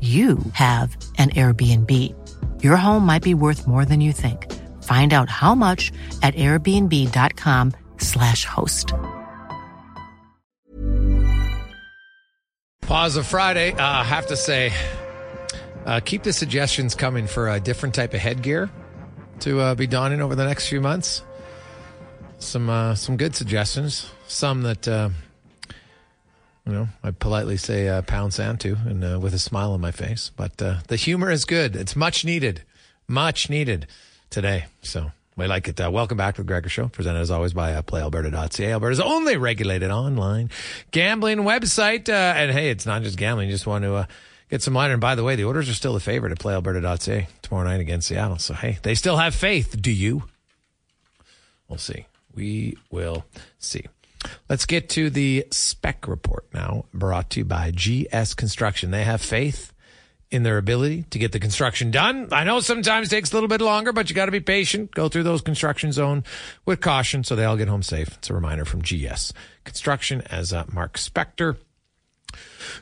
you have an Airbnb. Your home might be worth more than you think. Find out how much at airbnb.com/slash host. Pause of Friday. Uh, I have to say, uh, keep the suggestions coming for a different type of headgear to uh, be donning over the next few months. Some uh, some good suggestions. Some that uh, you know, I politely say uh, pound sand to, and uh, with a smile on my face. But uh, the humor is good. It's much needed, much needed today. So we like it. Uh, welcome back to the Gregor Show, presented as always by uh, PlayAlberta.ca, Alberta's only regulated online gambling website. Uh, and hey, it's not just gambling. You just want to uh, get some line. And by the way, the Oilers are still the favorite at PlayAlberta.ca tomorrow night against Seattle. So hey, they still have faith. Do you? We'll see. We will see. Let's get to the spec report now, brought to you by GS Construction. They have faith in their ability to get the construction done. I know sometimes takes a little bit longer, but you got to be patient. Go through those construction zone with caution so they all get home safe. It's a reminder from GS Construction as uh, Mark Spector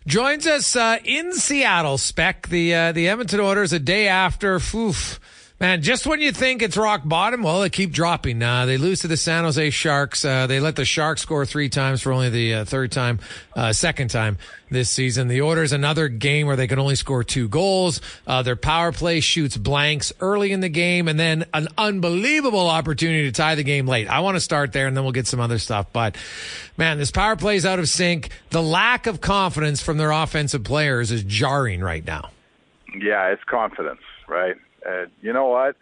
joins us uh, in Seattle. Spec the uh, the Edmonton Oilers a day after. Oof, Man, just when you think it's rock bottom, well, they keep dropping. Uh, they lose to the San Jose Sharks. Uh, they let the Sharks score three times for only the uh, third time, uh, second time this season. The Oilers another game where they can only score two goals. Uh, their power play shoots blanks early in the game, and then an unbelievable opportunity to tie the game late. I want to start there, and then we'll get some other stuff. But man, this power play is out of sync. The lack of confidence from their offensive players is jarring right now. Yeah, it's confidence, right? And you know what?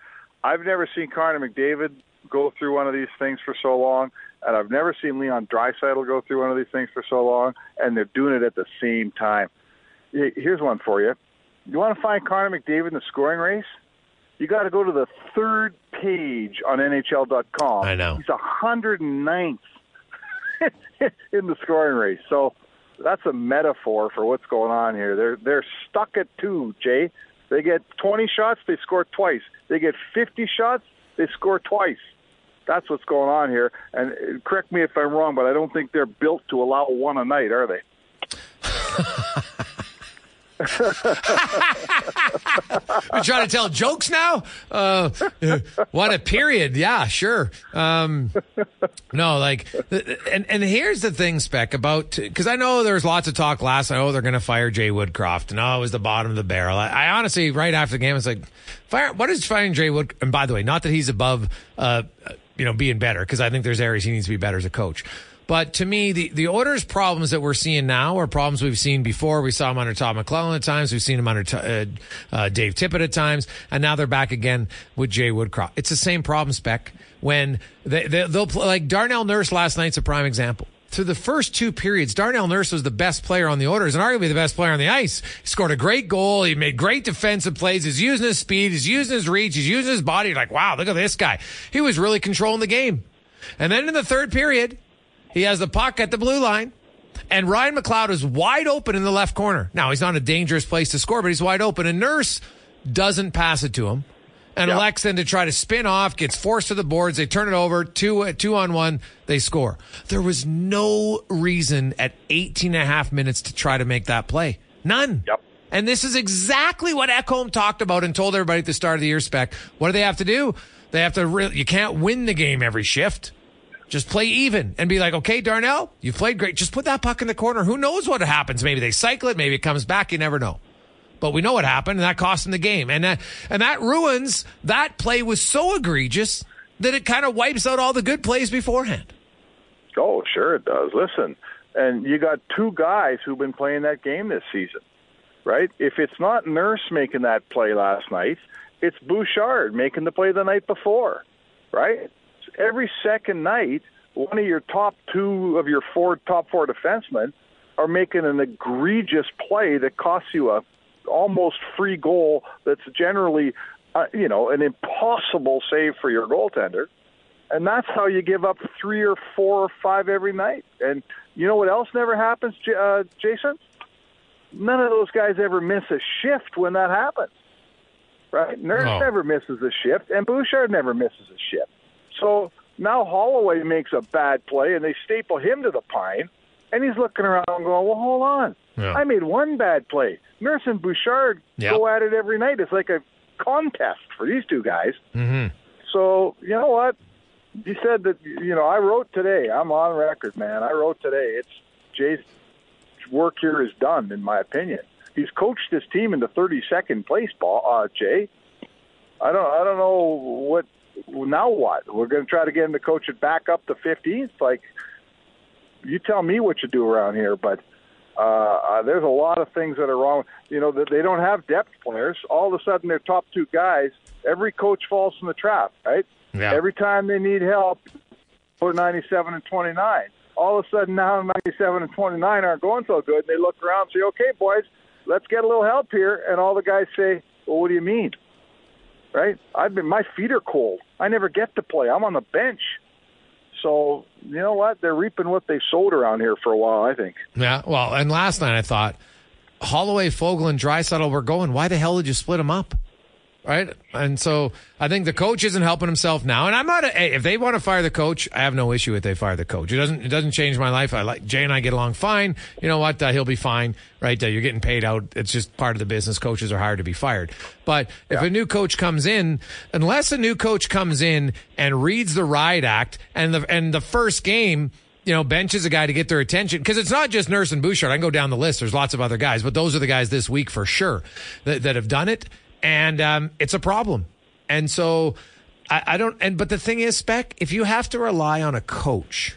I've never seen Connor McDavid go through one of these things for so long, and I've never seen Leon Draisaitl go through one of these things for so long, and they're doing it at the same time. Here's one for you. You want to find Connor McDavid in the scoring race? You got to go to the third page on NHL.com. I know. He's 109th in the scoring race. So that's a metaphor for what's going on here. They're they're stuck at two, Jay. They get 20 shots, they score twice. They get 50 shots, they score twice. That's what's going on here. And uh, correct me if I'm wrong, but I don't think they're built to allow one a night, are they? You're trying to tell jokes now? Uh, what a period. Yeah, sure. Um, no, like, and, and here's the thing, Spec, about, because I know there's lots of talk last night. Oh, they're going to fire Jay Woodcroft. And oh, it was the bottom of the barrel. I, I honestly, right after the game, was like, fire, what is firing Jay Wood? And by the way, not that he's above, uh, you know, being better, because I think there's areas he needs to be better as a coach. But to me, the, the Oilers' problems that we're seeing now are problems we've seen before. We saw them under Todd McClellan at times. We've seen them under uh, uh, Dave Tippett at times. And now they're back again with Jay Woodcroft. It's the same problem, Spec, when they, they, they'll play, like Darnell Nurse last night's a prime example through the first two periods, Darnell Nurse was the best player on the Oilers and arguably the best player on the ice. He scored a great goal. He made great defensive plays. He's using his speed. He's using his reach. He's using his body. You're like, wow, look at this guy. He was really controlling the game. And then in the third period, he has the puck at the blue line. And Ryan McLeod is wide open in the left corner. Now, he's not a dangerous place to score, but he's wide open. And Nurse doesn't pass it to him and yep. elects then to try to spin off, gets forced to the boards. They turn it over, two, two on one, they score. There was no reason at 18 and a half minutes to try to make that play. None. Yep. And this is exactly what Ekholm talked about and told everybody at the start of the year spec. What do they have to do? They have to, re- you can't win the game every shift. Just play even and be like, okay, Darnell, you played great. Just put that puck in the corner. Who knows what happens? Maybe they cycle it. Maybe it comes back. You never know but we know what happened, and that cost him the game. And that, and that ruins that play was so egregious that it kind of wipes out all the good plays beforehand. Oh, sure it does. Listen, and you got two guys who've been playing that game this season, right? If it's not Nurse making that play last night, it's Bouchard making the play the night before, right? Every second night, one of your top two of your four top four defensemen are making an egregious play that costs you a almost free goal that's generally, uh, you know, an impossible save for your goaltender. And that's how you give up three or four or five every night. And you know what else never happens, uh, Jason? None of those guys ever miss a shift when that happens. Right? Nurse oh. never misses a shift, and Bouchard never misses a shift. So now Holloway makes a bad play, and they staple him to the pine, and he's looking around going, well, hold on. Yeah. I made one bad play. Nurse and Bouchard yep. go at it every night. It's like a contest for these two guys. Mm-hmm. So you know what? You said that you know I wrote today. I'm on record, man. I wrote today. It's Jay's work here is done, in my opinion. He's coached this team into 32nd place, ball, uh, Jay. I don't I don't know what now what we're going to try to get him to coach it back up to 15th. Like you tell me what you do around here, but uh, uh, there's a lot of things that are wrong. You know, that they don't have depth players. All of a sudden, their top two guys, every coach falls in the trap, right? Yeah. Every time they need help, for 97 and 29. All of a sudden, now 97 and 29 aren't going so good. And they look around and say, okay, boys, let's get a little help here. And all the guys say, well, what do you mean? Right? I've been, my feet are cold. I never get to play. I'm on the bench. So you know what? They're reaping what they sowed around here for a while. I think. Yeah. Well, and last night I thought Holloway, Foegele, and Draisaitl were going. Why the hell did you split them up? Right. And so I think the coach isn't helping himself now. And I'm not, a, hey, if they want to fire the coach, I have no issue if they fire the coach. It doesn't, it doesn't change my life. I like, Jay and I get along fine. You know what? Uh, he'll be fine. Right. Uh, you're getting paid out. It's just part of the business. Coaches are hired to be fired. But if yeah. a new coach comes in, unless a new coach comes in and reads the riot act and the, and the first game, you know, benches a guy to get their attention because it's not just Nurse and Bouchard. I can go down the list. There's lots of other guys, but those are the guys this week for sure that, that have done it and um, it's a problem. And so I, I, don't. And but the thing is, Spec, if you have to rely on a coach,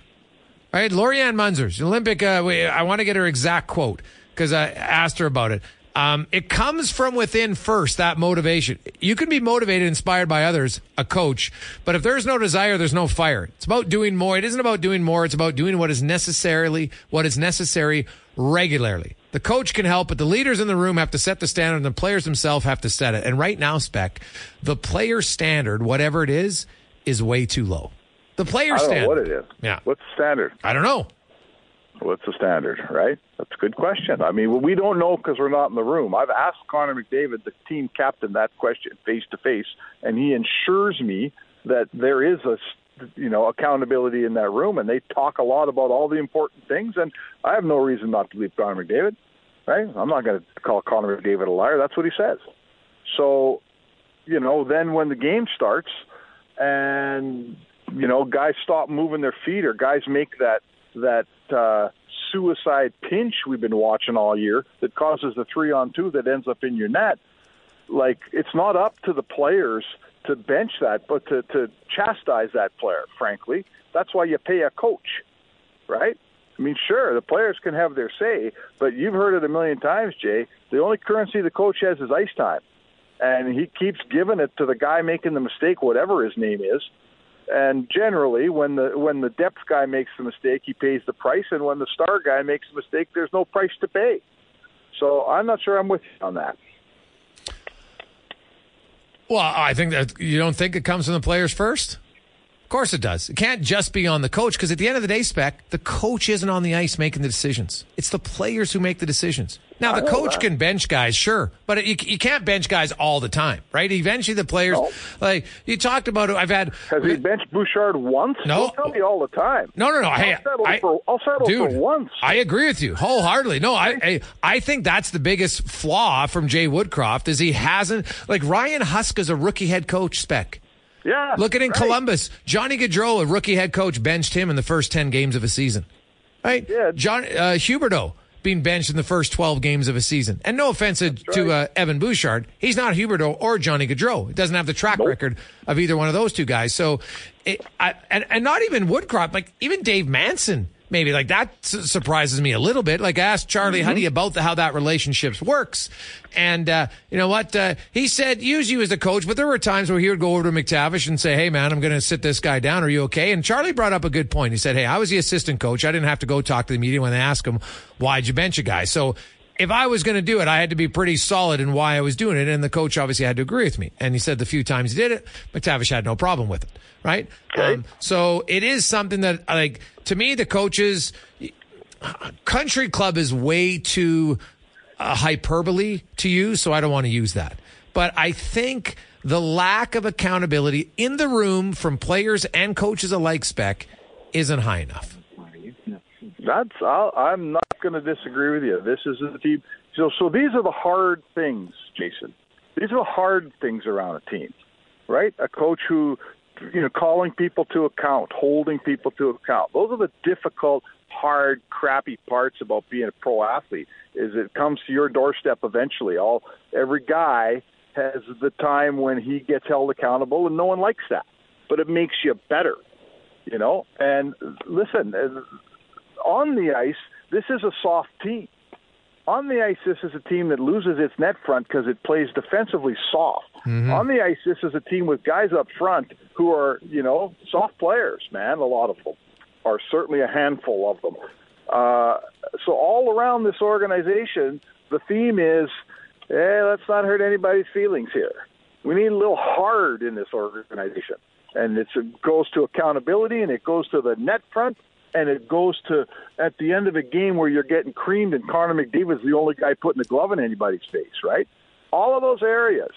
right? Lori-Ann Muenzer's, Olympic. Uh, I want to get her exact quote because I asked her about it. Um, it comes from within first, that motivation. You can be motivated, inspired by others, a coach, but if there's no desire, there's no fire. It's about doing more. It isn't about doing more. It's about doing what is necessarily, what is necessary regularly. The coach can help, but the leaders in the room have to set the standard and the players themselves have to set it. And right now, Spec, the player standard, whatever it is, is way too low. The player standard. what it is. Yeah. What's the standard? I don't know. What's the standard, right? That's a good question. I mean, we don't know because we're not in the room. I've asked Connor McDavid, the team captain, that question face to face, and he assures me that there is a you know accountability in that room, and they talk a lot about all the important things. And I have no reason not to believe Connor McDavid. Right? I'm not going to call Connor McDavid a liar. That's what he says. So, you know, then when the game starts, and you know, guys stop moving their feet, or guys make that that uh, suicide pinch we've been watching all year that causes the three on two that ends up in your net. Like it's not up to the players to bench that, but to, to chastise that player, frankly. That's why you pay a coach, right? I mean, sure, the players can have their say, but you've heard it a million times, Jay. The only currency the coach has is ice time, and he keeps giving it to the guy making the mistake, whatever his name is. And generally, when the when the depth guy makes the mistake, he pays the price, and when the star guy makes the mistake, there's no price to pay. So I'm not sure I'm with you on that. Well, I think that you don't think it comes from the players first. Of course it does. It can't just be on the coach because at the end of the day, spec the coach isn't on the ice making the decisions. It's the players who make the decisions. Now the coach that. can bench guys, sure, but it, you, you can't bench guys all the time, right? Eventually, the players, No. like you talked about, I've had Has he benched Bouchard once? No. Don't tell me all the time. No, no, no. I'll Hey, settle I, for I'll settle dude, for once. I agree with you wholeheartedly. No, I, I, I think that's the biggest flaw from Jay Woodcroft is he hasn't like Ryan Huska is a rookie head coach spec. Yeah. Look at in right. Columbus, Johnny Gaudreau, a rookie head coach, benched him in the first ten games of a season. Right? Yeah. John uh, Huberdeau being benched in the first twelve games of a season. And no offense to, to uh, Evan Bouchard, he's not Huberdeau or Johnny Gaudreau. He doesn't have the track record of either one of those two guys. So, it, I, and and not even Woodcroft, like even Dave Manson. Maybe like that s- surprises me a little bit. Like I asked Charlie Huddy about the, how that relationships works, and uh, you know what uh, he said. Use you as a coach, but there were times where he would go over to MacTavish and say, "Hey man, I'm going to sit this guy down. Are you okay?" And Charlie brought up a good point. He said, "Hey, I was the assistant coach. I didn't have to go talk to the media when they asked him why'd you bench a guy." So if I was going to do it, I had to be pretty solid in why I was doing it, and the coach obviously had to agree with me. And he said the few times he did it, MacTavish had no problem with it, right? Um, so it is something that, like, to me, the coaches, country club is way too uh, hyperbole to use, so I don't want to use that. But I think the lack of accountability in the room from players and coaches alike, spec, isn't high enough. That's I'll, I'm not going to disagree with you. This is the team. So so these are the hard things, Jason. These are the hard things around a team, right? A coach who, you know, calling people to account, holding people to account. Those are the difficult, hard, crappy parts about being a pro athlete. Is it comes to your doorstep eventually. All every guy has the time when he gets held accountable, and no one likes that. But it makes you better, you know. And listen, on the ice, this is a soft team. On the ice, this is a team that loses its net front because it plays defensively soft. On the ice, this is a team with guys up front who are, you know, soft players, man. A lot of them are certainly a handful of them. Uh, so all around this organization, the theme is, eh, let's not hurt anybody's feelings here. We need a little hard in this organization, and it goes to accountability, and it goes to the net front, and it goes to at the end of a game where you're getting creamed, and Connor McDavid's the only guy putting the glove in anybody's face, right? All of those areas.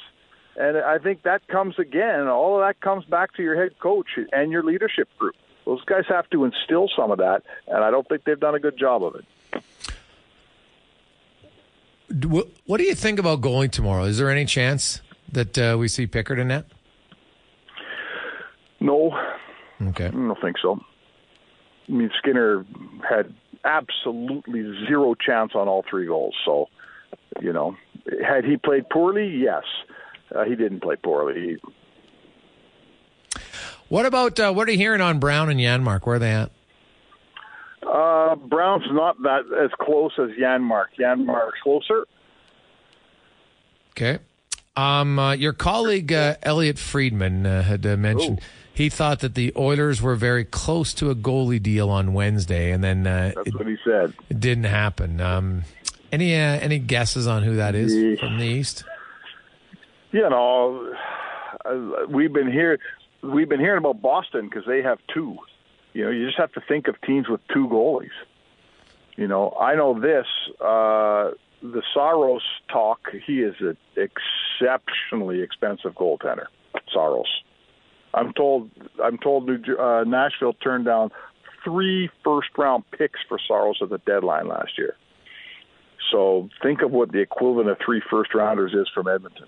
And I think that comes again, all of that comes back to your head coach and your leadership group. Those guys have to instill some of that, and I don't think they've done a good job of it. What do you think about going tomorrow? Is there any chance that uh, we see Pickard in net? No, Okay. I don't think so. I mean, Skinner had absolutely zero chance on all three goals. So, you know, had he played poorly? Yes. Uh, he didn't play poorly. What about uh, what are you hearing on Brown and Janmark? Where are they at? Uh, Brown's not that as close as Janmark. Janmark's closer. Okay. Um, uh, your colleague uh, Elliot Friedman uh, had uh, mentioned he thought that the Oilers were very close to a goalie deal on Wednesday, and then uh, That's it, what he said. it didn't happen. Um, any uh, any guesses on who that is Yeah. from the East? You know, uh, we've been here. We've been hearing about Boston because they have two. You know, you just have to think of teams with two goalies. You know, I know this. Uh, the Saros talk. He is an exceptionally expensive goaltender. Saros. I'm told. I'm told New, uh, Nashville turned down three first round picks for Saros at the deadline last year. So think of what the equivalent of three first rounders is from Edmonton.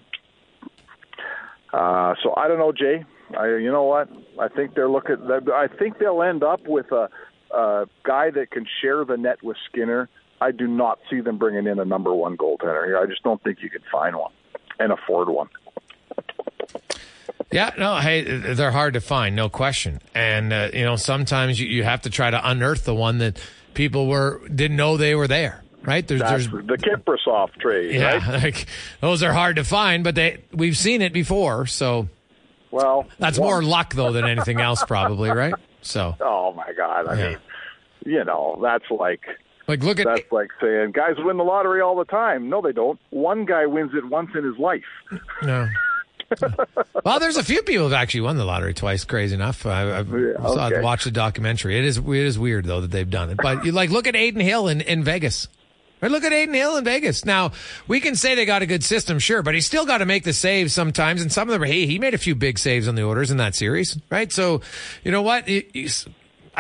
Uh, so I don't know, Jay. I, you know what? I think they're looking. I think they'll end up with a, a guy that can share the net with Skinner. I do not see them bringing in a number one goaltender here. I just don't think you can find one and afford one. Yeah, no, hey, they're hard to find, no question. And uh, you know, sometimes you, you have to try to unearth the one that people were didn't know they were there. Right? There's, there's the Kiprusoff trade. Yeah, right? like those are hard to find, but they we've seen it before. So, well, that's one, more luck though than anything else, probably, right? So, oh my God, I yeah. mean, you know, that's like like look at that's like saying guys win the lottery all the time. No, they don't. One guy wins it once in his life. No. well, there's a few people who've actually won the lottery twice. Crazy enough, I, I've yeah, okay. watched the documentary. It is it is weird though that they've done it. But you like look at Adin Hill in, in Vegas. Right, look at Adin Hill in Vegas. Now we can say they got a good system, sure, but he's still got to make the saves sometimes. And some of them, hey, he made a few big saves on the Oilers in that series, right? So, you know what?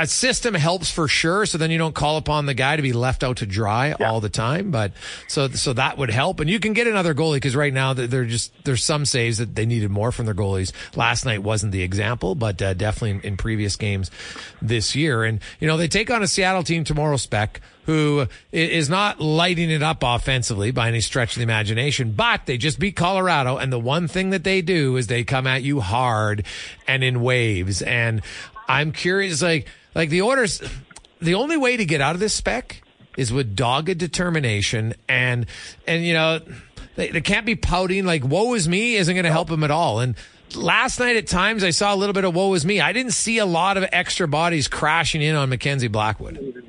A system helps for sure. So then you don't call upon the guy to be left out to dry yeah. all the time. But so so that would help, and you can get another goalie because right now they're just there's some saves that they needed more from their goalies. Last night wasn't the example, but uh, definitely in, in, previous games this year. And you know they take on a Seattle team tomorrow, Spec, who is not lighting it up offensively by any stretch of the imagination, but they just beat Colorado, and the one thing that they do is they come at you hard and in waves. And I'm curious, like like the Oilers, the only way to get out of this spec is with dogged determination and and you know they, they can't be pouting like woe is me isn't going to help them at all and last night at times I saw a little bit of woe is me. I didn't see a lot of extra bodies crashing in on Mackenzie Blackwood.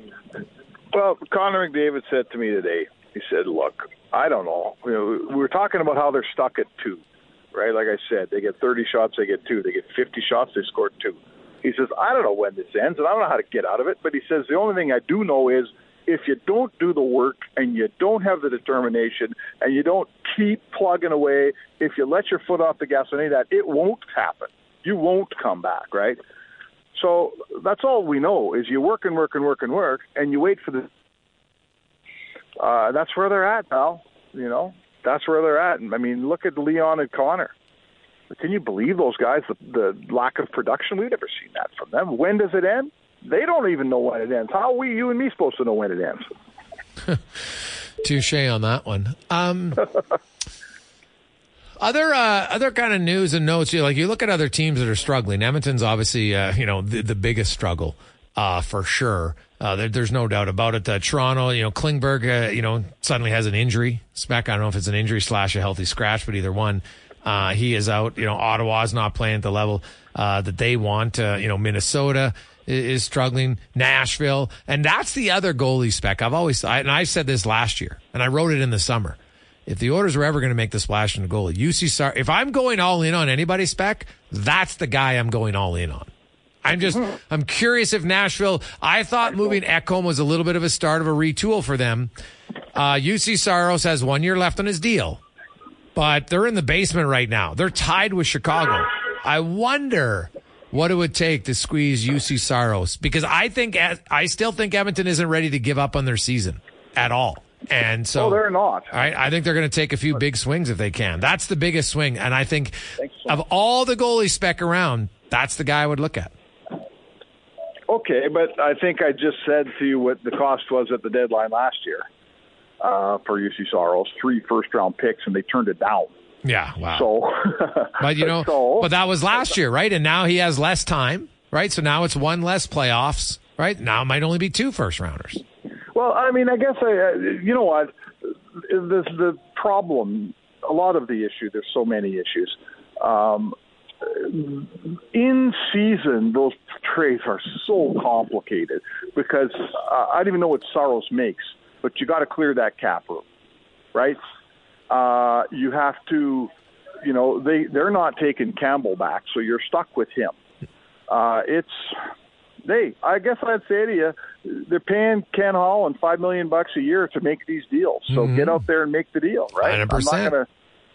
Well, Connor McDavid said to me today, he said, "Look, I don't know. You know, we were talking about how they're stuck at two, right? Like I said, they get 30 shots, they get two. They get 50 shots, they scored two. He says, I don't know when this ends, and I don't know how to get out of it. But he says, the only thing I do know is if you don't do the work and you don't have the determination and you don't keep plugging away, if you let your foot off the gas on any of that, it won't happen. You won't come back, right? So that's all we know is you work and work and work and work, and you wait for the. Uh, that's where they're at, pal. You know, that's where they're at. And I mean, look at Leon and Connor. Can you believe those guys? The, the lack of production. We've never seen that from them. When does it end? They don't even know when it ends. How are we, you and me, supposed to know when it ends? Touche on that one. Um, other uh, other kind of news and notes. You like you look at other teams that are struggling. Edmonton's obviously uh, you know the, the biggest struggle uh, for sure. Uh, there, there's no doubt about it. Uh, Toronto, you know, Klingberg, uh, you know, suddenly has an injury. Spec, I don't know if it's an injury slash a healthy scratch, but either one. Uh, he is out. You know, Ottawa's not playing at the level uh, that they want. Uh, you know, Minnesota is, is, struggling. Nashville, and that's the other goalie spec. I've always, I, and I said this last year, and I wrote it in the summer. If the Oilers were ever going to make the splash in the goalie, Juuse Sar, if I'm going all in on anybody spec, that's the guy I'm going all in on. I'm just, I'm curious if Nashville, I thought moving Ekholm was a little bit of a start of a retool for them. Uh, Juuse Saros has one year left on his deal but they're in the basement right now. They're tied with Chicago. I wonder what it would take to squeeze Juuse Saros because I think I still think Edmonton isn't ready to give up on their season at all. And so oh, they're not. I, I think they're going to take a few big swings if they can. That's the biggest swing, and I think of all the goalies spec around, that's the guy I would look at. Okay, but I think I just said to you what the cost was at the deadline last year uh, for Juuse Saros, three first round picks, and they turned it down. Yeah, wow. So, but you know, so, but that was last year, right? And now he has less time, right? So now it's one less playoffs, right? Now it might only be two first rounders. Well, I mean, I guess I, you know what, the the problem, a lot of the issue. There's so many issues. Um, in season, those trades are so complicated because uh, I don't even know what Saros makes but you got to clear that cap room, right? Uh, you have to, you know, they they're not taking Campbell back, so you're stuck with him. Uh, it's they. I guess I'd say to you, they're paying Ken Holland five million bucks a year to make these deals. So mm-hmm. get out there and make the deal, right? 100%. I'm not gonna,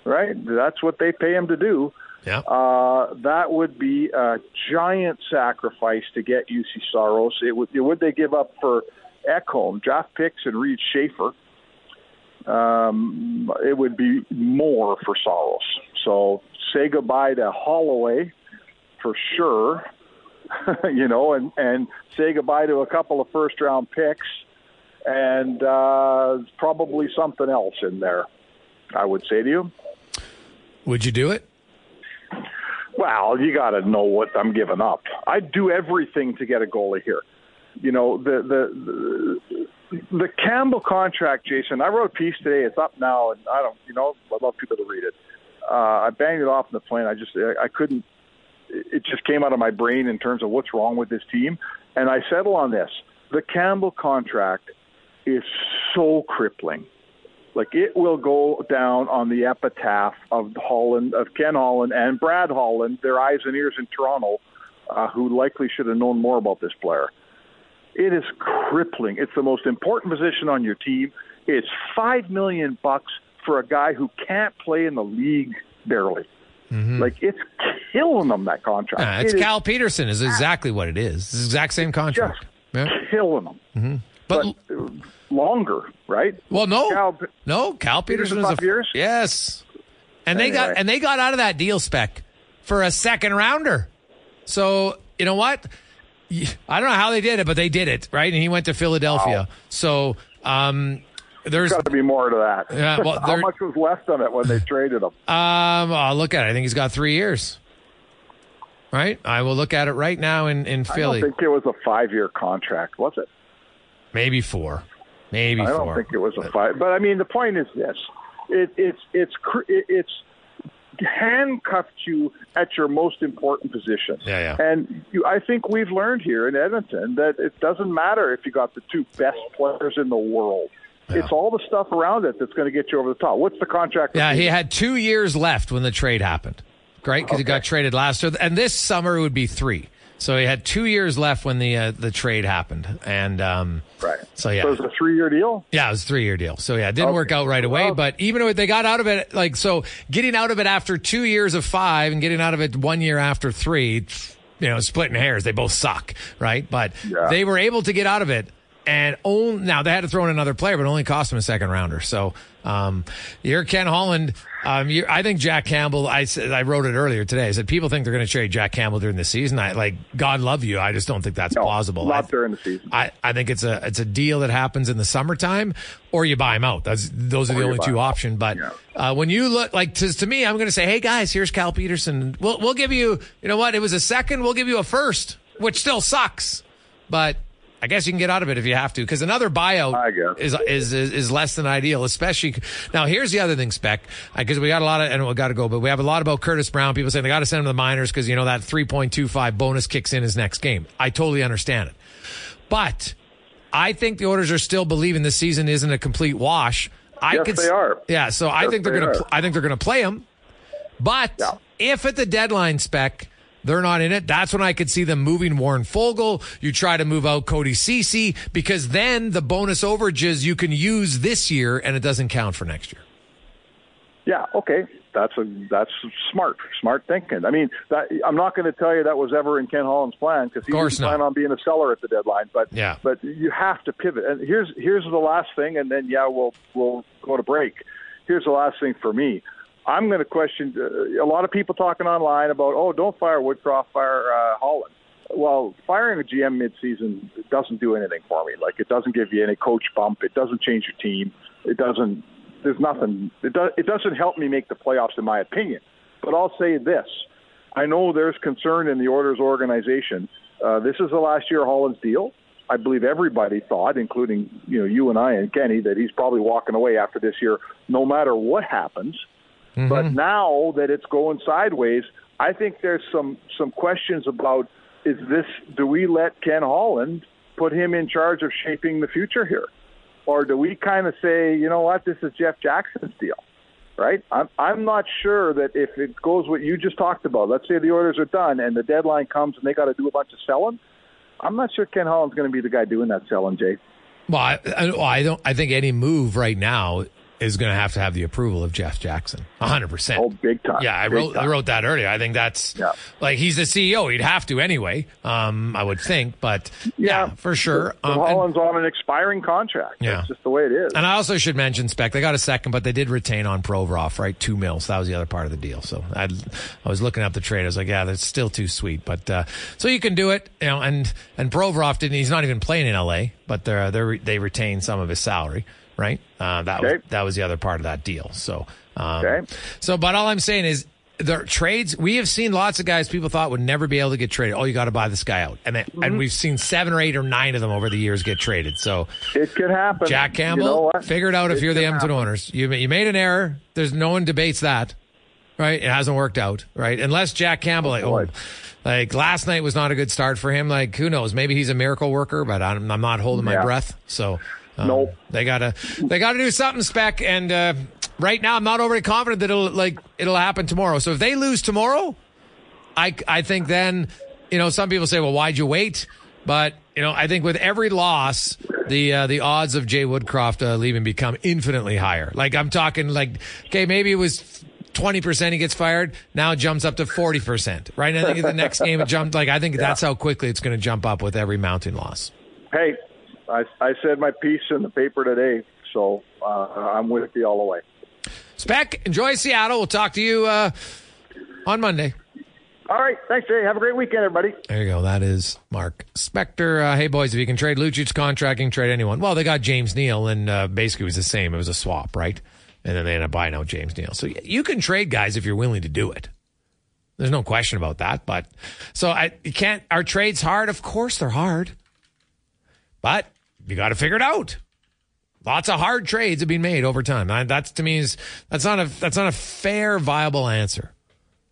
right? That's what they pay him to do. Yeah. Uh, that would be a giant sacrifice to get Juuse Saros. It would. Would they give up for Ekholm, draft picks, and Reid Schaefer, um, it would be more for Saros. So say goodbye to Holloway for sure, you know, and, and say goodbye to a couple of first round picks and uh, probably something else in there, I would say to you. Would you do it? Well, you got to know what I'm giving up. I'd do everything to get a goalie here. You know, the the the, the Campbell contract, Jason. I wrote a piece today. It's up now, and I don't, you know, I'd love people to read it. Uh, I banged it off in the plane. I just, I, I couldn't. It just came out of my brain in terms of what's wrong with this team, and I settle on this: the Campbell contract is so crippling. Like it will go down on the epitaph of Holland, of Ken Holland and Brad Holland, their eyes and ears in Toronto, uh, who likely should have known more about this player. It is crippling. It's the most important position on your team. It's five million bucks for a guy who can't play in the league barely. Mm-hmm. Like it's killing them that contract. Yeah, it's it Cal is, Petersen is exactly what it is. It's the exact same contract. Just yeah. killing them. Mm-hmm. But, but, longer, right? Well, no, Cal, no. Cal Petersen is a years. Yes, and anyway. they got and they got out of that deal spec for a second rounder. So you know what? I don't know how they did it, but they did it, right? And he went to Philadelphia. Wow. So um, there's got to be more to that. Yeah, well, how much was left on it when they traded him? Um, I'll look at it. I think he's got three years. Right, I will look at it right now in in Philly. I don't think it was a five year contract, was it? Maybe four, maybe. I don't think it was a five. But I mean, the point is this: it, it's it's it's handcuffed you at your most important position. Yeah, yeah. And you, I think we've learned here in Edmonton that it doesn't matter if you got the two best players in the world. Yeah. It's all the stuff around it that's going to get you over the top. What's the contract? Yeah, he had two years left when the trade happened, Great, Because okay. he got traded last year, and this summer it would be three. So he had two years left when the uh, the trade happened, and um, right. So yeah, so it was a three year deal. Yeah, it was a three year deal. So yeah, it didn't okay. work out right away. Well, but even though they got out of it, like so, getting out of it after two years of five and getting out of it one year after three, you know, splitting hairs. They both suck, right? But yeah. they were able to get out of it and only, now they had to throw in another player, but only cost them a second rounder. So um, you're Ken Holland. Um, I think Jack Campbell. I said I wrote it earlier today. I said people think they're going to trade Jack Campbell during the season. I like God love you. I just don't think that's no, plausible. Not I, during the season. I, I think it's a it's a deal that happens in the summertime, or you buy him out. That's those are or the only two options. But yeah. uh, when you look like to, to me, I'm going to say, hey guys, here's Cal Petersen. We'll we'll give you. You know what? It was a second. We'll give you a first, which still sucks, but I guess you can get out of it if you have to, because another buyout is, is, is is less than ideal. Especially now, here's the other thing, spec, because we got a lot of and we got to go, but we have a lot about Curtis Brown. People saying they got to send him to the minors because you know that 3.25 bonus kicks in his next game. I totally understand it, but I think the Oilers are still believing this season isn't a complete wash. I yes, could, they are. Yeah, so yes, I think they're they gonna. I think they're gonna play him, but yeah. if at the deadline spec they're not in it. That's when I could see them moving Warren Foegele. You try to move out Cody Ceci because then the bonus overages you can use this year and it doesn't count for next year. Yeah, okay. That's a that's smart, smart thinking. I mean, that, I'm not going to tell you that was ever in Ken Holland's plan because he didn't plan on being a seller at the deadline. But yeah. but you have to pivot. And here's here's the last thing, and then yeah, we'll we'll go to break. Here's the last thing for me. I'm going to question uh, a lot of people talking online about, oh, don't fire Woodcroft, fire uh, Holland. Well, firing a GM midseason doesn't do anything for me. Like it doesn't give you any coach bump. It doesn't change your team. It doesn't. There's nothing. It, does, it doesn't help me make the playoffs, in my opinion. But I'll say this: I know there's concern in the Oilers organization. Uh, this is the last year Holland's deal. I believe everybody thought, including you know you and I and Kenny, that he's probably walking away after this year, no matter what happens. Mm-hmm. But now that it's going sideways, I think there's some some questions about is this do we let Ken Holland put him in charge of shaping the future here? Or do we kind of say, you know what, this is Jeff Jackson's deal? Right? I'm I'm not sure that if it goes what you just talked about, let's say the Oilers are done and the deadline comes and they got to do a bunch of selling, I'm not sure Ken Holland's going to be the guy doing that selling, Jay. Well, I, I, don't. I think any move right now is going to have to have the approval of Jeff Jackson. 100%. Oh, big time. Yeah, I big wrote time. I wrote that earlier. I think that's yeah. like he's the CEO. He'd have to anyway. Um, I would think, but yeah, yeah for sure. Um, Holland's on an expiring contract. Yeah. That's just the way it is. And I also should mention Spec. They got a second, but they did retain on Provorov, right? 2 mils. That was the other part of the deal. So I I was looking up the trade. I was like, yeah, that's still too sweet, but uh, so you can do it, you know, and and Provorov didn't he's not even playing in LA, but they're, they they retain some of his salary right? Uh, that okay. was that was the other part of that deal. So, um, okay. so, but all I'm saying is, the trades we have seen lots of guys people thought would never be able to get traded. Oh, you got to buy this guy out, and Mm-hmm. and we've seen seven or eight or nine of them over the years get traded. So It could happen. Jack Campbell, You know what? figure it out if you're the Edmonton happen. owners. You you made an error. There's no one debates that, right? It hasn't worked out, right? Unless Jack Campbell, like, oh, like last night was not a good start for him. Like who knows? Maybe he's a miracle worker, but I'm, I'm not holding my breath. So um, Nope. they gotta they gotta do something, spec. And uh, right now, I'm not overly confident that it'll like it'll happen tomorrow. So if they lose tomorrow, I I think then you know some people say, well, why'd you wait? But you know, I think with every loss, the uh, the odds of Jay Woodcroft uh, leaving become infinitely higher. Like I'm talking, like okay, maybe it was. 20% he gets fired. Now it jumps up to 40%, right? And I think the next game it jumped, like, I think that's how quickly it's going to jump up with every mounting loss. Hey, I, I said my piece in the paper today, so uh, I'm with you all the way. Spec, enjoy Seattle. We'll talk to you uh, on Monday. All right. Thanks, Jay. Have a great weekend, everybody. There you go. That is Mark Spector. Uh, hey, boys, if you can trade Lucic's contract, you can trade anyone. Well, they got James Neal, and uh, basically it was the same. It was a swap, right? And then they ended up buying out James Neal. So you can trade guys if you're willing to do it. There's no question about that. But so I you can't. Are trades hard? Of course they're hard. But you got to figure it out. Lots of hard trades have been made over time. That's to me is that's not a that's not a fair, viable answer.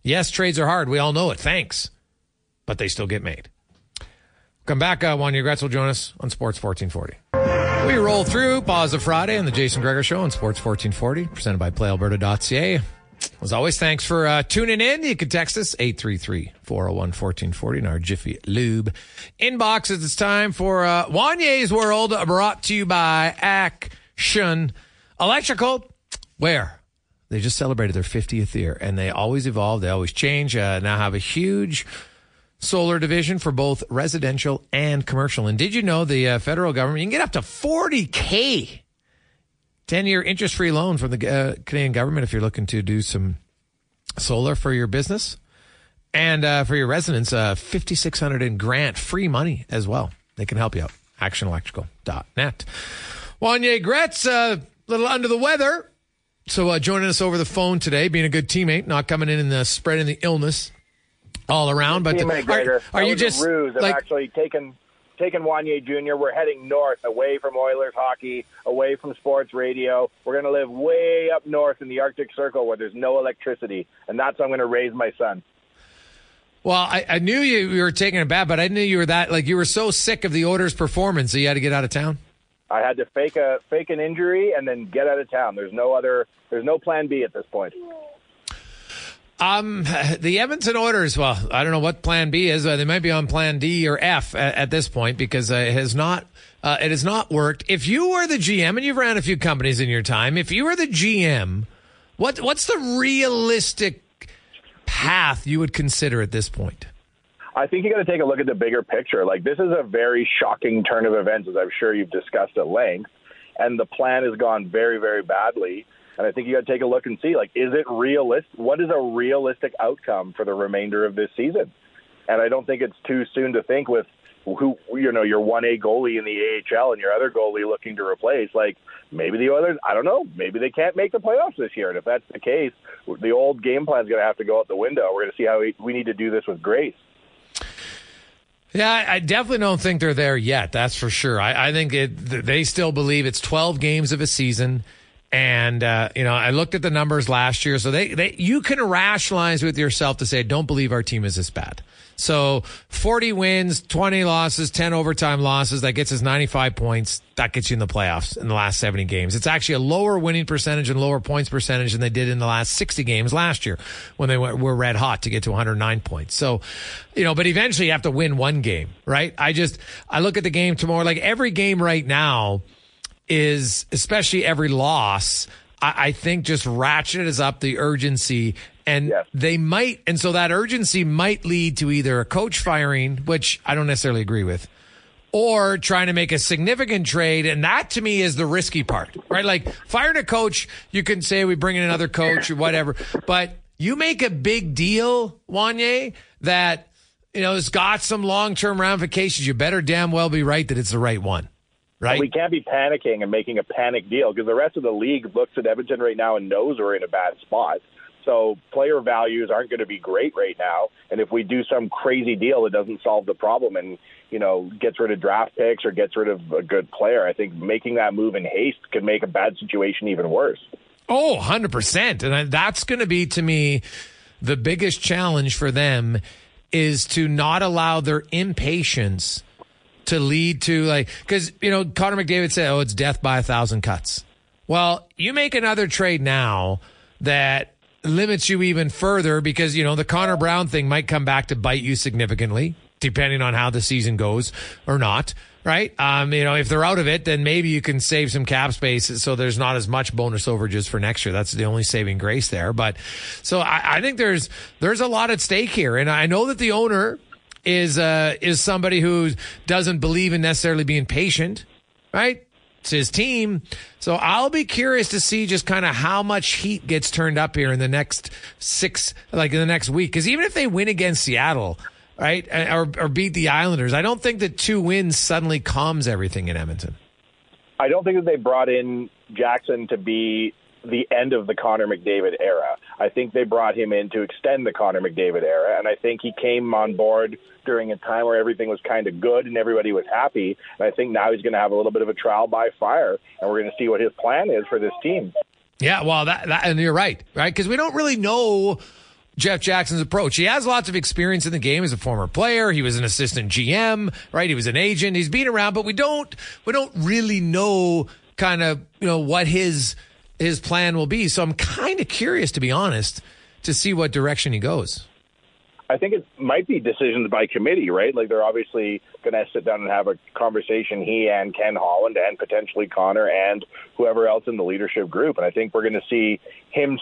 Yes, trades are hard. We all know it. Thanks, but they still get made. Come back, uh, Wanye Gretz will join us on Sports 1440. We roll through Pause of Friday on the Jason Gregor Show on Sports 1440, presented by PlayAlberta.ca. As always, thanks for uh, tuning in. You can text us 833-401-1440 in our Jiffy Lube inbox. It's time for uh, Wanye's World, brought to you by Action Electrical, where they just celebrated their 50th year, and they always evolve. They always change. Uh, now have a huge solar division for both residential and commercial. And did you know the uh, federal government, you can get up to 40K 10 year interest free loan from the uh, Canadian government if you're looking to do some solar for your business. And uh, for your residents, uh, 5600 in grant free money as well. They can help you out. ActionElectrical.net. Wanye Gretz, a little under the weather. So uh, joining us over the phone today, being a good teammate, not coming in and uh, spreading the illness all around. But Team are, are you just ruse like actually taking taking Wanye Jr. We're heading north, away from Oilers hockey, away from sports radio. We're going to live way up north in the Arctic Circle where there's no electricity, and that's how I'm going to raise my son. Well, I, I knew you, you were taking it bad, but I knew you were that like you were so sick of the Oilers' performance that you had to get out of town. I had to fake a fake an injury and then get out of town. There's no other. There's no plan B at this point. Um, the Edmonton Oilers. Well, I don't know what Plan B is. Uh, they might be on Plan D or F at, at this point because uh, it has not. Uh, it has not worked. If you were the GM and you've ran a few companies in your time, if you were the GM, what what's the realistic path you would consider at this point? I think you got to take a look at the bigger picture. Like this is a very shocking turn of events, as I'm sure you've discussed at length, and the plan has gone very, very badly. And I think you got to take a look and see, like, is it realistic? What is a realistic outcome for the remainder of this season? And I don't think it's too soon to think with who you know your one A goalie in the AHL and your other goalie looking to replace. Like maybe the others, I don't know. Maybe they can't make the playoffs this year. And if that's the case, the old game plan is going to have to go out the window. We're going to see how we, we need to do this with grace. Yeah, I definitely don't think they're there yet. That's for sure. I, I think it, they still believe it's 12 games of a season. And, uh, you know, I looked at the numbers last year. So they, they, you can rationalize with yourself to say, don't believe our team is this bad. So 40 wins, 20 losses, 10 overtime losses. That gets us 95 points. That gets you in the playoffs in the last 70 games. It's actually a lower winning percentage and lower points percentage than they did in the last 60 games last year when they were red hot to get to 109 points. So, you know, but eventually you have to win one game, right? I just, I look at the game tomorrow, like every game right now, is especially every loss, I, I think just ratcheted up the urgency and Yes. they might, and so that urgency might lead to either a coach firing, which I don't necessarily agree with, or trying to make a significant trade. And that to me is the risky part, right? Like firing a coach, you can say we bring in another coach or whatever, but you make a big deal, Wanye, that, you know, it's got some long-term ramifications. You better damn well be right that it's the right one, right? We can't be panicking and making a panic deal because the rest of the league looks at Edmonton right now and knows we're in a bad spot. So player values aren't going to be great right now. And if we do some crazy deal that doesn't solve the problem and you know gets rid of draft picks or gets rid of a good player, I think making that move in haste could make a bad situation even worse. Oh, 100%. And that's going to be to me the biggest challenge for them is to not allow their impatience to lead to like because you know Connor McDavid said, "Oh, it's death by a thousand cuts." Well, you make another trade now that limits you even further because you know the Connor Brown thing might come back to bite you significantly, depending on how the season goes or not. Right? Um, you know, if they're out of it, then maybe you can save some cap space so there's not as much bonus overages for next year. That's the only saving grace there. But so I, I think there's there's a lot at stake here, and I know that the owner is uh, is somebody who doesn't believe in necessarily being patient, right? It's his team. So I'll be curious to see just kind of how much heat gets turned up here in the next six, like in the next week. Because even if they win against Seattle, right, or, or beat the Islanders, I don't think that two wins suddenly calms everything in Edmonton. I don't think that they brought in Jackson to be the end of the Connor McDavid era. I think they brought him in to extend the Connor McDavid era, and I think he came on board during a time where everything was kind of good and everybody was happy. And I think now he's going to have a little bit of a trial by fire, and we're going to see what his plan is for this team. Yeah, well, that, that and you're right, right? Because we don't really know Jeff Jackson's approach. He has lots of experience in the game as a former player. He was an assistant GM, right? He was an agent. He's been around, but we don't we don't really know kind of you know what his his plan will be. So I'm kind of curious, to be honest, to see what direction he goes. I think it might be decisions by committee, right? Like they're obviously going to sit down and have a conversation, he and Ken Holland and potentially Connor and whoever else in the leadership group. And I think we're going to see him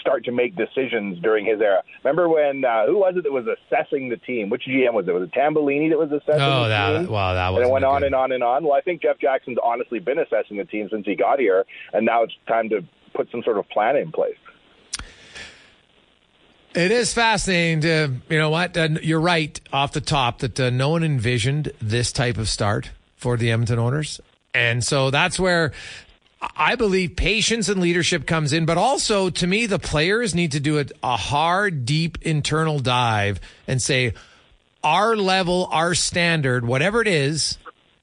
start to make decisions during his era. Remember when uh, who was it that was assessing the team? Which GM was it? Was it Tambellini that was assessing? Oh, the that team? wow, that was. And it went on good. and on and on. Well, I think Jeff Jackson's honestly been assessing the team since he got here, and now it's time to put some sort of plan in place. It is fascinating. To, you know what? Uh, you're right off the top that uh, no one envisioned this type of start for the Edmonton owners. And so that's where I believe patience and leadership comes in, but also to me, the players need to do a, a hard, deep internal dive and say, our level, our standard, whatever it is,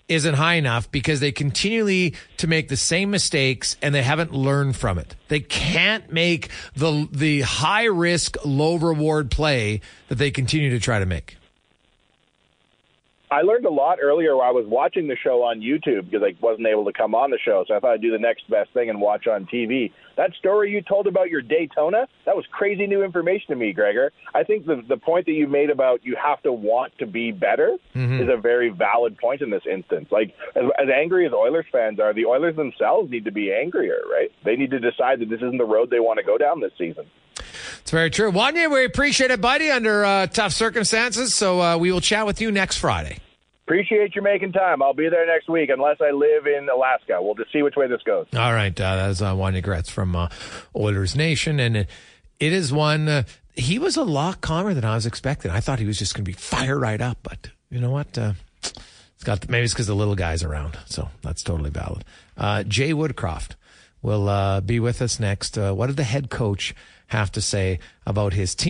isn't high enough because they continually to make the same mistakes and they haven't learned from it. They can't make the the high risk, low reward play that they continue to try to make. I learned a lot earlier while I was watching the show on YouTube because I wasn't able to come on the show. So I thought I'd do the next best thing and watch on TV. That story you told about your Daytona, that was crazy new information to me, Gregor. I think the the point that you made about you have to want to be better Mm-hmm. is a very valid point in this instance. Like as, as angry as Oilers fans are, the Oilers themselves need to be angrier, right? They need to decide that this isn't the road they want to go down this season. It's very true. Wanye, we appreciate it, buddy, under uh, tough circumstances. So uh, we will chat with you next Friday. Appreciate you making time. I'll be there next week unless I live in Alaska. We'll just see which way this goes. All right, uh, that is uh, Wanye Gretz from uh, Oilers Nation, and it, it is one. Uh, he was a lot calmer than I was expecting. I thought he was just going to be fired right up, but you know what? Uh, it's got maybe it's because the little guy's around, so that's totally valid. Uh, Jay Woodcroft will uh, be with us next. Uh, what did the head coach have to say about his team?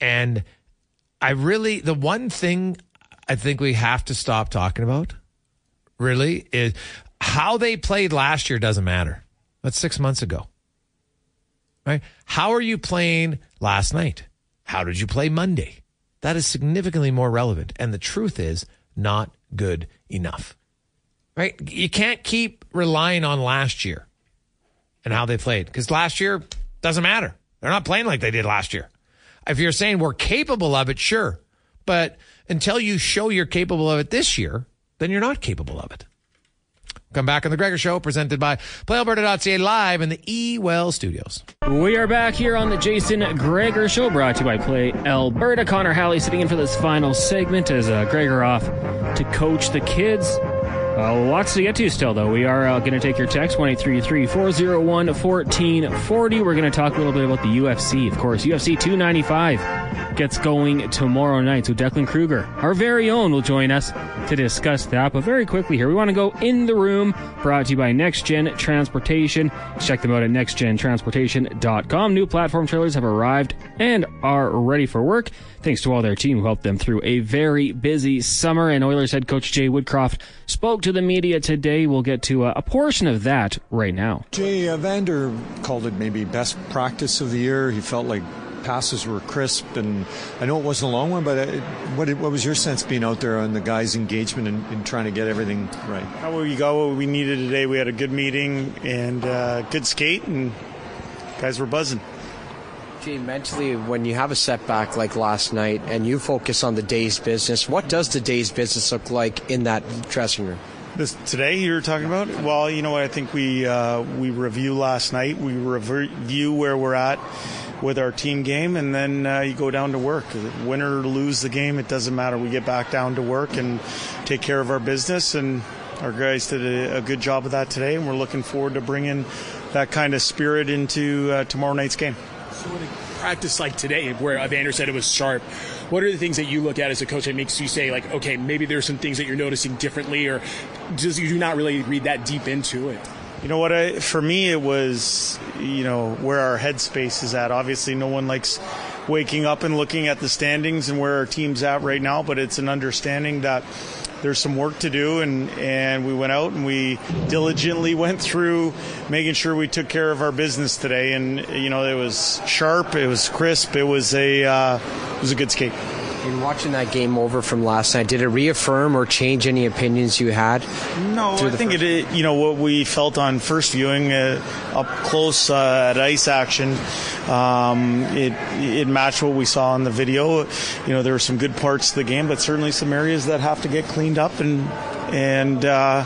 And I really, the one thing I think we have to stop talking about really is how they played last year doesn't matter. That's six months ago. Right? How are you playing last night? How did you play Monday? That is significantly more relevant. And the truth is not good enough. Right? You can't keep relying on last year and how they played because last year doesn't matter. They're not playing like they did last year. If you're saying we're capable of it, sure. But until you show you're capable of it this year, then you're not capable of it. Come back on the Gregor Show, presented by PlayAlberta.ca live in the E Well Studios. We are back here on the Jason Gregor Show, brought to you by Play Alberta. Connor Halley sitting in for this final segment as uh, Gregor off to coach the kids. Uh, lots to get to still, though. We are uh, going to take your text, 1833 401 1440. We're going to talk a little bit about the UFC, of course. UFC 295 gets going tomorrow night. So Declan Kruger, our very own, will join us to discuss that. But very quickly here, we want to go in the room, brought to you by Next Gen Transportation. Check them out at nextgentransportation.com. New platform trailers have arrived and are ready for work. Thanks to all their team who helped them through a very busy summer. And Oilers head coach Jay Woodcroft spoke to the media today. We'll get to a, a portion of that right now. Jay uh, Vander called it maybe best practice of the year. He felt like passes were crisp, and I know it wasn't a long one, but uh, what, what was your sense being out there on the guys' engagement and, and trying to get everything right? How we got what we needed today. We had a good meeting and uh, good skate, and guys were buzzing. Gee, mentally, when you have a setback like last night and you focus on the day's business, what does the day's business look like in that dressing room? This today you're talking about? Well, you know what? I think we uh, we review last night. We review where we're at with our team game, and then uh, you go down to work. Win or lose the game, it doesn't matter. We get back down to work and take care of our business, and our guys did a, a good job of that today, and we're looking forward to bringing that kind of spirit into uh, tomorrow night's game. So a practice like today, where Evander said it was sharp, what are the things that you look at as a coach that makes you say like, okay, maybe there's some things that you're noticing differently, or just you do not really read that deep into it? You know what? I, for me, it was you know where our headspace is at. Obviously, no one likes waking up and looking at the standings and where our team's at right now, but it's an understanding that there's some work to do and and we went out and we diligently went through making sure we took care of our business today. And you know it was sharp it was crisp it was a uh, it was a good skate in watching that game over from last night, did it reaffirm or change any opinions you had? No, I think it, it, You know what we felt on first viewing uh, up close uh, at ice action. Um, it it matched what we saw in the video. You know there were some good parts of the game, but certainly some areas that have to get cleaned up. And and uh,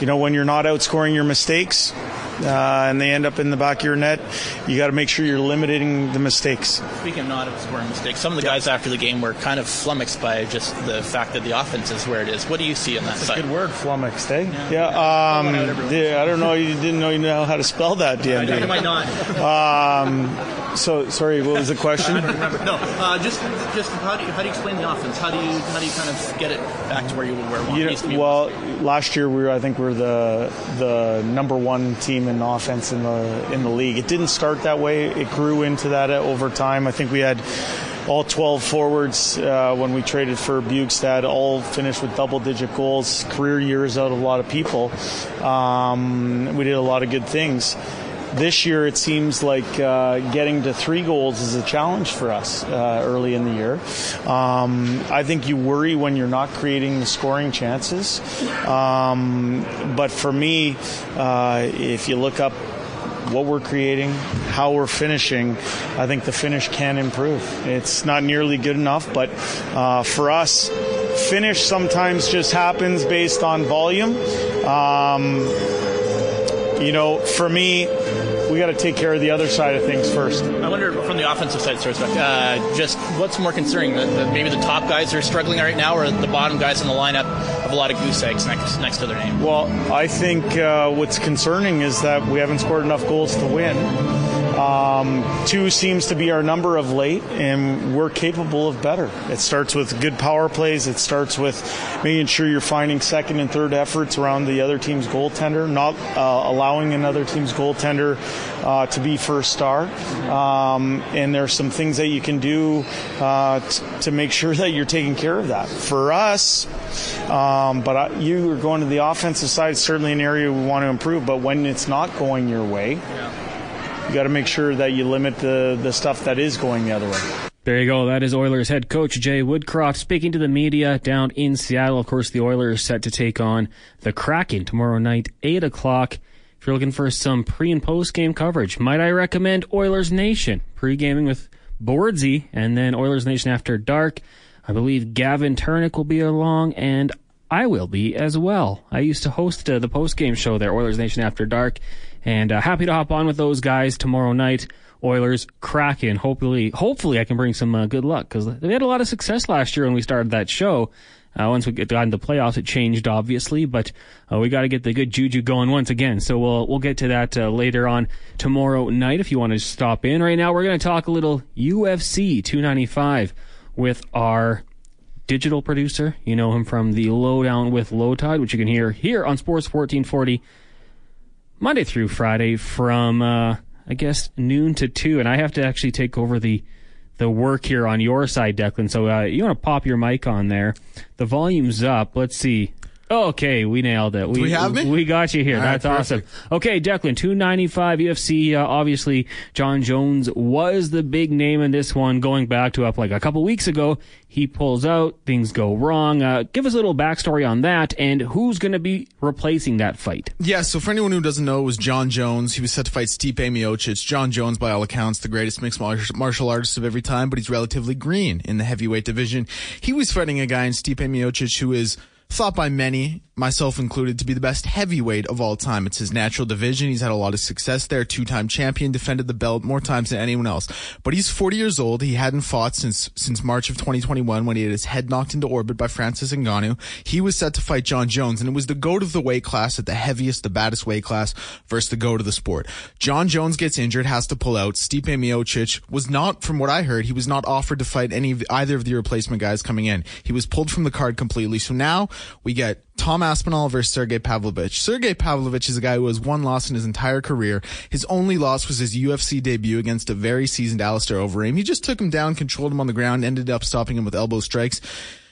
you know when you're not outscoring your mistakes, uh, and they end up in the back of your net, you got to make sure you're limiting the mistakes. Speaking of not scoring mistakes, some of the guys after the game were kind of flummoxed by just the fact that the offense is where it is. What do you see in that That's side? a good word, flummoxed, eh? Yeah. yeah, um, yeah I don't know. You didn't know you know how to spell that, DMD. I might not. Um, so sorry. What was the question? no, uh, just just how do you how do you explain the offense? How do you how do you kind of get it back to where you were? you be? Well, last year we were I think we are the the number one team in offense in the in the league. It didn't start that way. It grew into that over time. I think we had all 12 forwards uh, when we traded for Bjugstad all finished with double digit goals, career years out of a lot of people. Um, we did a lot of good things. This year, it seems like uh, getting to three goals is a challenge for us uh, early in the year. Um, I think you worry when you're not creating the scoring chances. Um, but for me, uh, if you look up what we're creating, how we're finishing, I think the finish can improve. It's not nearly good enough, but uh, for us, finish sometimes just happens based on volume. Um, you know, for me, we got to take care of the other side of things first. I wonder from the offensive side, sorry, uh, just what's more concerning? The, the, maybe the top guys are struggling right now, or the bottom guys in the lineup have a lot of goose eggs next next to their name. Well, I think uh, what's concerning is that we haven't scored enough goals to win. Um, two seems to be our number of late, and we're capable of better. It starts with good power plays. It starts with making sure you're finding second and third efforts around the other team's goaltender, not uh, allowing another team's goaltender uh, to be first star. Um, and there's some things that you can do uh, t- to make sure that you're taking care of that. For us, um, but I, you are going to the offensive side, certainly an area we want to improve. But when it's not going your way, yeah you got to make sure that you limit the, the stuff that is going the other way. There you go. That is Oilers head coach Jay Woodcroft speaking to the media down in Seattle. Of course, the Oilers set to take on the Kraken tomorrow night, 8 o'clock. If you're looking for some pre and post game coverage, might I recommend Oilers Nation pre gaming with Boardsy and then Oilers Nation after dark. I believe Gavin Turnick will be along and I will be as well. I used to host uh, the post game show there, Oilers Nation After Dark. And uh, happy to hop on with those guys tomorrow night. Oilers, Kraken. Hopefully, hopefully I can bring some uh, good luck because they had a lot of success last year when we started that show. Uh, once we got into the playoffs, it changed obviously, but uh, we got to get the good juju going once again. So we'll we'll get to that uh, later on tomorrow night if you want to stop in. Right now, we're going to talk a little UFC 295 with our digital producer. You know him from the Lowdown with Low Tide, which you can hear here on Sports 1440 Monday through Friday from uh, I guess noon to two, and I have to actually take over the the work here on your side, Declan. So uh, you want to pop your mic on there. The volume's up. Let's see. Okay, we nailed it. We, Do we have me? We got you here. All That's right, awesome. Okay, Declan, 295 UFC. Uh, obviously, Jon Jones was the big name in this one going back to up like a couple weeks ago. He pulls out, things go wrong. Uh, give us a little backstory on that and who's going to be replacing that fight. Yeah, so for anyone who doesn't know, it was Jon Jones. He was set to fight Stipe Miocic. Jon Jones, by all accounts, the greatest mixed martial artist of every time, but he's relatively green in the heavyweight division. He was fighting a guy in Stipe Miocic who is thought by many myself included, to be the best heavyweight of all time. It's his natural division. He's had a lot of success there. Two-time champion, defended the belt more times than anyone else. But he's 40 years old. He hadn't fought since since March of 2021 when he had his head knocked into orbit by Francis Ngannou. He was set to fight Jon Jones, and it was the goat of the weight class at the heaviest, the baddest weight class versus the goat of the sport. Jon Jones gets injured, has to pull out. Stipe Miocic was not, from what I heard, he was not offered to fight any either of the replacement guys coming in. He was pulled from the card completely. So now we get Tom Aspinall versus Sergey Pavlovich. Sergey Pavlovich is a guy who has one loss in his entire career. His only loss was his UFC debut against a very seasoned Alistair Overeem. He just took him down, controlled him on the ground, ended up stopping him with elbow strikes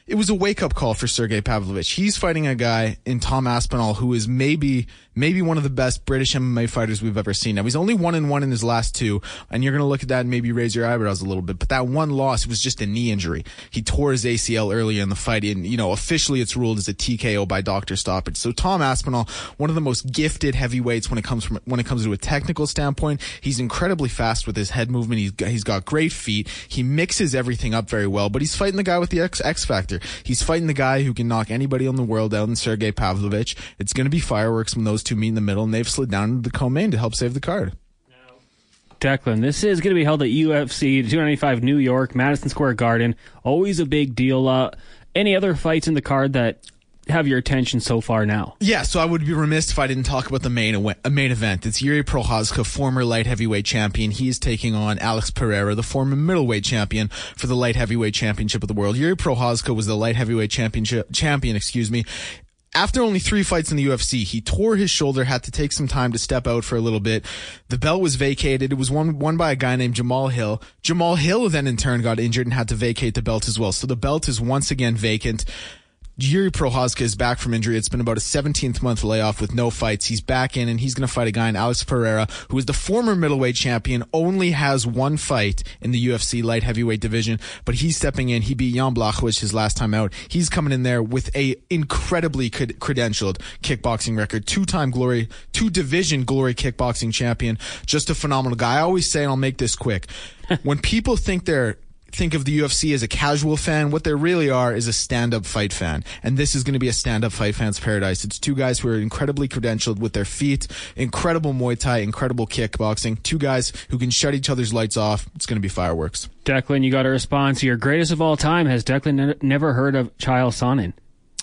it was a wake up call for Sergey Pavlovich. He's fighting a guy in Tom Aspinall who is maybe maybe one of the best British MMA fighters we've ever seen. Now he's only one and one in his last two, and you're gonna look at that and maybe raise your eyebrows a little bit. But that one loss was just a knee injury. He tore his ACL earlier in the fight, and you know officially it's ruled as a TKO by doctor stoppage. So Tom Aspinall, one of the most gifted heavyweights when it comes from when it comes to a technical standpoint, he's incredibly fast with his head movement. He's got, he's got great feet. He mixes everything up very well, but he's fighting the guy with the X X factor. He's fighting the guy who can knock anybody in the world out in Sergey Pavlovich. It's going to be fireworks when those two meet in the middle, and they've slid down into the co-main to help save the card. Declan, this is going to be held at UFC 295 New York, Madison Square Garden. Always a big deal. Uh, any other fights in the card that have your attention so far now? Yeah, so I would be remiss if I didn't talk about the main a uh, main event. It's Yuri Prochazka, former light heavyweight champion. He is taking on Alex Pereira, the former middleweight champion for the light heavyweight championship of the world. Yuri Prochazka was the light heavyweight championship champion, excuse me, after only three fights in the UFC, he tore his shoulder, had to take some time to step out for a little bit. The belt was vacated. It was won, won by a guy named Jamal Hill. Jamal Hill then in turn got injured and had to vacate the belt as well. So the belt is once again vacant. Yuri Prochazka is back from injury. It's been about a 17th month layoff with no fights. He's back in and he's going to fight a guy in Alex Pereira, who is the former middleweight champion, only has one fight in the UFC light heavyweight division, but he's stepping in. He beat Jan Blachowicz his last time out. He's coming in there with a incredibly credentialed kickboxing record, two-time glory, two division glory kickboxing champion. Just a phenomenal guy. I always say, and I'll make this quick. when people think they're think of the UFC as a casual fan. What they really are is a stand-up fight fan. And this is going to be a stand-up fight fan's paradise. It's two guys who are incredibly credentialed with their feet, incredible Muay Thai, incredible kickboxing, two guys who can shut each other's lights off. It's going to be fireworks. Declan, you got a response. Your greatest of all time. Has Declan ne- never heard of Chael Sonnen?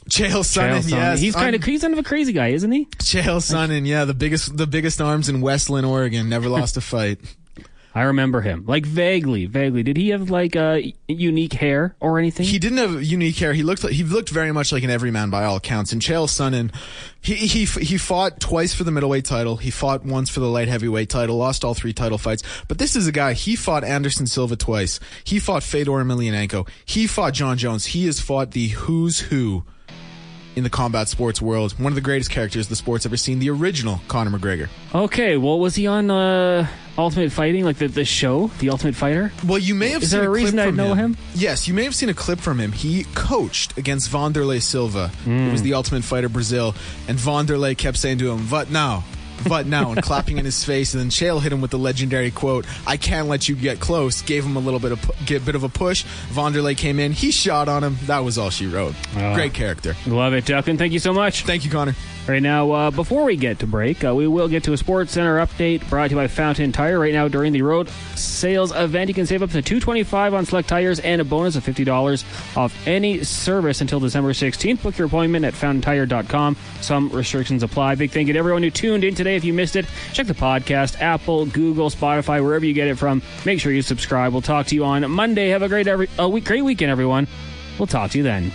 Chael Sonnen, Chael yes. He's kind of he's kind of a crazy guy, isn't he? Chael Sonnen, yeah, the biggest the biggest arms in West Linn, Oregon. Never lost a fight. I remember him, like vaguely, vaguely. Did he have like uh, unique hair or anything? He didn't have unique hair. He looked like, he looked very much like an everyman by all accounts. And Chael Sonnen, he he he fought twice for the middleweight title. He fought once for the light heavyweight title. Lost all three title fights. But this is a guy. He fought Anderson Silva twice. He fought Fedor Emelianenko. He fought Jon Jones. He has fought the who's who in the combat sports world. One of the greatest characters the sport's ever seen. The original Conor McGregor. Okay, well, was he on uh, Ultimate Fighting, like the, the show, The Ultimate Fighter? Well, you may have Is seen there a clip reason I from know him? Yes, you may have seen a clip from him. He coached against Wanderlei Silva. It Hmm. was the Ultimate Fighter Brazil, and Wanderlei kept saying to him, "What now? What now?" and clapping in his face. And then Chael hit him with the legendary quote, "I can't let you get close." Gave him a little bit of get bit of a push. Wanderlei came in. He shot on him. That was all she wrote. Ah. Great character. Love it, Declan. Thank you so much. Thank you, Connor. Right now, uh, before we get to break, uh, we will get to a Sports Center update brought to you by Fountain Tire. Right now, during the road sales event, you can save up to two twenty five on select tires and a bonus of fifty dollars off any service until December sixteenth. Book your appointment at FountainTire.com. Some restrictions apply. Big thank you to everyone who tuned in today. If you missed it, check the podcast, Apple, Google, Spotify, wherever you get it from. Make sure you subscribe. We'll talk to you on Monday. Have a great every a week, great weekend, everyone. We'll talk to you then.